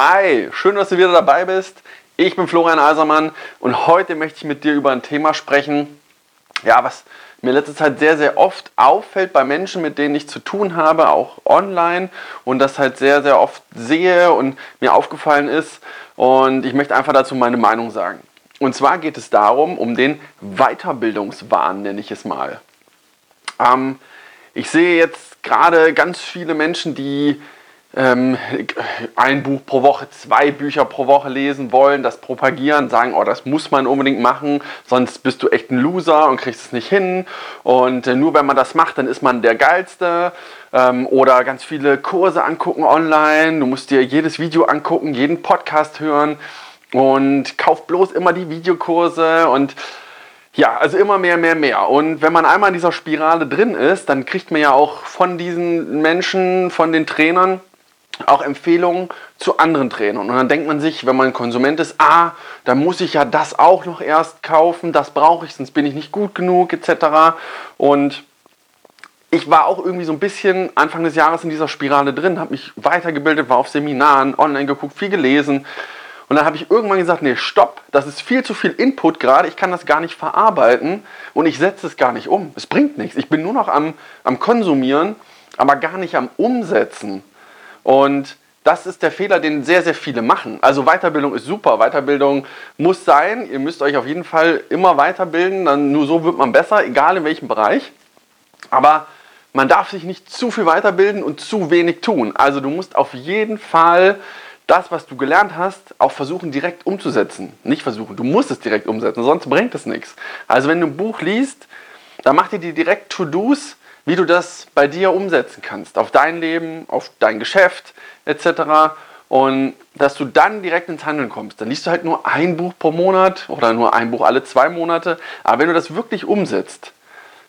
Hi, schön, dass du wieder dabei bist. Ich bin Florian Eisermann und heute möchte ich mit dir über ein Thema sprechen, ja, was mir letzte Zeit sehr, sehr oft auffällt bei Menschen, mit denen ich zu tun habe, auch online und das halt sehr, sehr oft sehe und mir aufgefallen ist und ich möchte einfach dazu meine Meinung sagen. Und zwar geht es darum, um den Weiterbildungswahn, nenne ich es mal. Ähm, ich sehe jetzt gerade ganz viele Menschen, die ein Buch pro Woche, zwei Bücher pro Woche lesen wollen, das propagieren, sagen, oh, das muss man unbedingt machen, sonst bist du echt ein Loser und kriegst es nicht hin. Und äh, nur wenn man das macht, dann ist man der Geilste. Ähm, oder ganz viele Kurse angucken online. Du musst dir jedes Video angucken, jeden Podcast hören und kauf bloß immer die Videokurse und ja, also immer mehr, mehr, mehr. Und wenn man einmal in dieser Spirale drin ist, dann kriegt man ja auch von diesen Menschen, von den Trainern, auch Empfehlungen zu anderen Trainern. Und dann denkt man sich, wenn man Konsument ist, ah, dann muss ich ja das auch noch erst kaufen, das brauche ich, sonst bin ich nicht gut genug, etc. Und ich war auch irgendwie so ein bisschen Anfang des Jahres in dieser Spirale drin, habe mich weitergebildet, war auf Seminaren, online geguckt, viel gelesen. Und dann habe ich irgendwann gesagt, nee, stopp, das ist viel zu viel Input gerade, ich kann das gar nicht verarbeiten und ich setze es gar nicht um. Es bringt nichts. Ich bin nur noch am, am Konsumieren, aber gar nicht am Umsetzen. Und das ist der Fehler, den sehr, sehr viele machen. Also Weiterbildung ist super, Weiterbildung muss sein. Ihr müsst euch auf jeden Fall immer weiterbilden, dann nur so wird man besser, egal in welchem Bereich. Aber man darf sich nicht zu viel weiterbilden und zu wenig tun. Also du musst auf jeden Fall das, was du gelernt hast, auch versuchen direkt umzusetzen. Nicht versuchen, du musst es direkt umsetzen, sonst bringt es nichts. Also wenn du ein Buch liest, dann mach dir die direkt To-Dos, wie du das bei dir umsetzen kannst, auf dein Leben, auf dein Geschäft etc. Und dass du dann direkt ins Handeln kommst. Dann liest du halt nur ein Buch pro Monat oder nur ein Buch alle zwei Monate. Aber wenn du das wirklich umsetzt,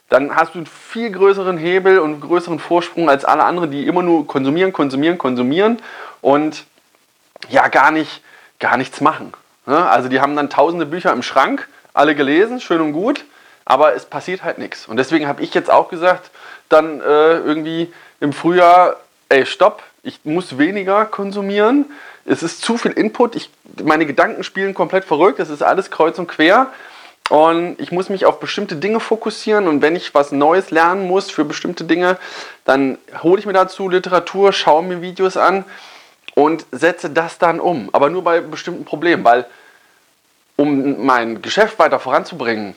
dann hast du einen viel größeren Hebel und einen größeren Vorsprung als alle anderen, die immer nur konsumieren, konsumieren, konsumieren und ja gar nicht, gar nichts machen. Also die haben dann tausende Bücher im Schrank, alle gelesen, schön und gut, aber es passiert halt nichts. Und deswegen habe ich jetzt auch gesagt, dann äh, irgendwie im Frühjahr, ey, stopp, ich muss weniger konsumieren. Es ist zu viel Input. Ich, meine Gedanken spielen komplett verrückt. Es ist alles kreuz und quer. Und ich muss mich auf bestimmte Dinge fokussieren. Und wenn ich was Neues lernen muss für bestimmte Dinge, dann hole ich mir dazu Literatur, schaue mir Videos an und setze das dann um. Aber nur bei bestimmten Problemen, weil um mein Geschäft weiter voranzubringen,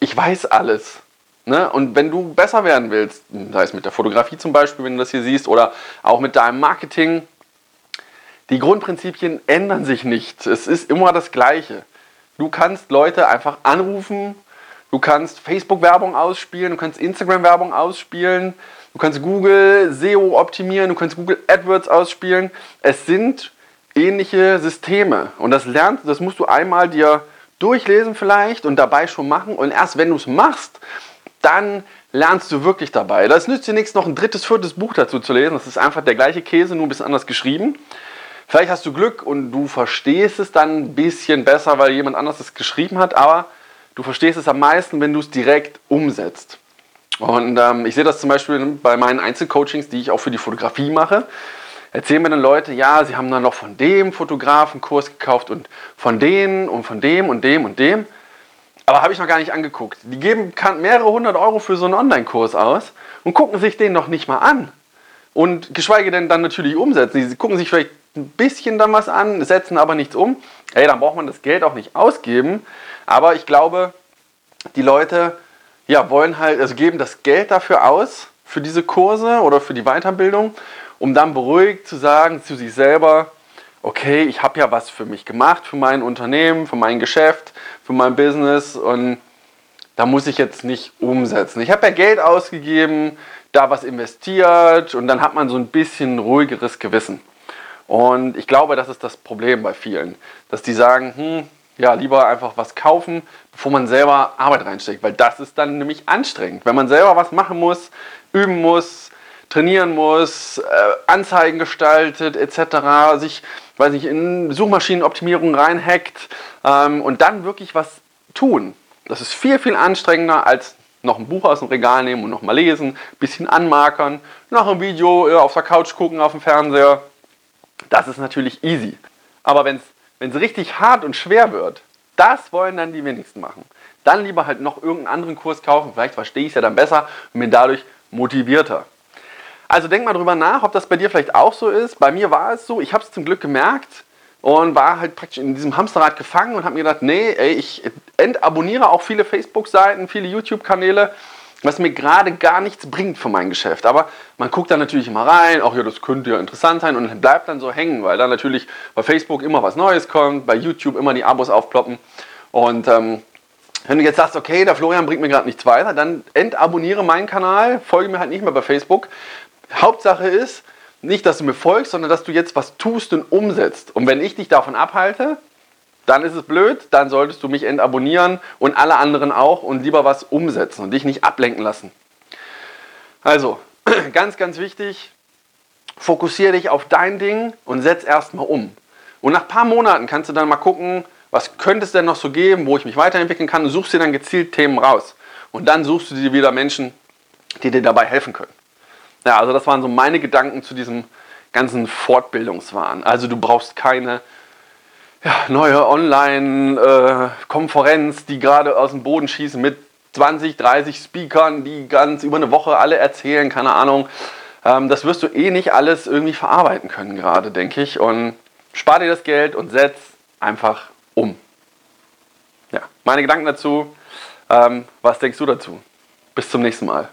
ich weiß alles. Ne? Und wenn du besser werden willst, sei es mit der Fotografie zum Beispiel, wenn du das hier siehst, oder auch mit deinem Marketing, die Grundprinzipien ändern sich nicht. Es ist immer das Gleiche. Du kannst Leute einfach anrufen, du kannst Facebook-Werbung ausspielen, du kannst Instagram-Werbung ausspielen, du kannst Google SEO optimieren, du kannst Google AdWords ausspielen. Es sind ähnliche Systeme und das lernst, das musst du einmal dir durchlesen vielleicht und dabei schon machen und erst wenn du es machst, dann lernst du wirklich dabei. Das nützt dir nichts, noch ein drittes, viertes Buch dazu zu lesen. Das ist einfach der gleiche Käse, nur ein bisschen anders geschrieben. Vielleicht hast du Glück und du verstehst es dann ein bisschen besser, weil jemand anders es geschrieben hat, aber du verstehst es am meisten, wenn du es direkt umsetzt. Und ähm, ich sehe das zum Beispiel bei meinen Einzelcoachings, die ich auch für die Fotografie mache. Erzählen mir dann Leute, ja, sie haben dann noch von dem Fotografen Kurs gekauft und von denen und von dem und dem und dem. Aber habe ich noch gar nicht angeguckt. Die geben mehrere hundert Euro für so einen Online-Kurs aus und gucken sich den noch nicht mal an. Und geschweige denn dann natürlich umsetzen. Sie gucken sich vielleicht ein bisschen dann was an, setzen aber nichts um. Hey, dann braucht man das Geld auch nicht ausgeben. Aber ich glaube, die Leute ja, wollen halt, also geben das Geld dafür aus, für diese Kurse oder für die Weiterbildung, um dann beruhigt zu sagen zu sich selber, okay, ich habe ja was für mich gemacht, für mein Unternehmen, für mein Geschäft, für mein Business und da muss ich jetzt nicht umsetzen. Ich habe ja Geld ausgegeben, da was investiert und dann hat man so ein bisschen ruhigeres Gewissen. Und ich glaube, das ist das Problem bei vielen, dass die sagen, hm, ja, lieber einfach was kaufen, bevor man selber Arbeit reinsteckt, weil das ist dann nämlich anstrengend. Wenn man selber was machen muss, üben muss, trainieren muss, äh, Anzeigen gestaltet etc., sich, weiß nicht, in Suchmaschinenoptimierung reinhackt ähm, und dann wirklich was tun. Das ist viel, viel anstrengender als noch ein Buch aus dem Regal nehmen und nochmal lesen, bisschen anmarkern, noch ein Video auf der Couch gucken, auf dem Fernseher. Das ist natürlich easy. Aber wenn es richtig hart und schwer wird, das wollen dann die wenigsten machen. Dann lieber halt noch irgendeinen anderen Kurs kaufen. Vielleicht verstehe ich es ja dann besser und bin dadurch motivierter. Also denk mal drüber nach, ob das bei dir vielleicht auch so ist. Bei mir war es so, ich habe es zum Glück gemerkt und war halt praktisch in diesem Hamsterrad gefangen und habe mir gedacht, nee, ey, ich entabonniere auch viele Facebook-Seiten, viele YouTube-Kanäle, was mir gerade gar nichts bringt für mein Geschäft. Aber man guckt da natürlich immer rein, auch ja, das könnte ja interessant sein und bleibt dann so hängen, weil da natürlich bei Facebook immer was Neues kommt, bei YouTube immer die Abos aufploppen. Und ähm, wenn du jetzt sagst, okay, der Florian bringt mir gerade nichts weiter, dann entabonniere meinen Kanal, folge mir halt nicht mehr bei Facebook. Hauptsache ist, nicht, dass du mir folgst, sondern dass du jetzt was tust und umsetzt. Und wenn ich dich davon abhalte, dann ist es blöd, dann solltest du mich entabonnieren und alle anderen auch und lieber was umsetzen und dich nicht ablenken lassen. Also, ganz, ganz wichtig, fokussiere dich auf dein Ding und setz erstmal um. Und nach ein paar Monaten kannst du dann mal gucken, was könnte es denn noch so geben, wo ich mich weiterentwickeln kann und suchst dir dann gezielt Themen raus. Und dann suchst du dir wieder Menschen, die dir dabei helfen können. Ja, also das waren so meine Gedanken zu diesem ganzen Fortbildungswahn. Also du brauchst keine ja, neue Online-Konferenz, die gerade aus dem Boden schießen mit 20, 30 Speakern, die ganz über eine Woche alle erzählen, keine Ahnung. Ähm, das wirst du eh nicht alles irgendwie verarbeiten können gerade, denke ich. Und spar dir das Geld und setz einfach um. Ja, meine Gedanken dazu. Ähm, was denkst du dazu? Bis zum nächsten Mal.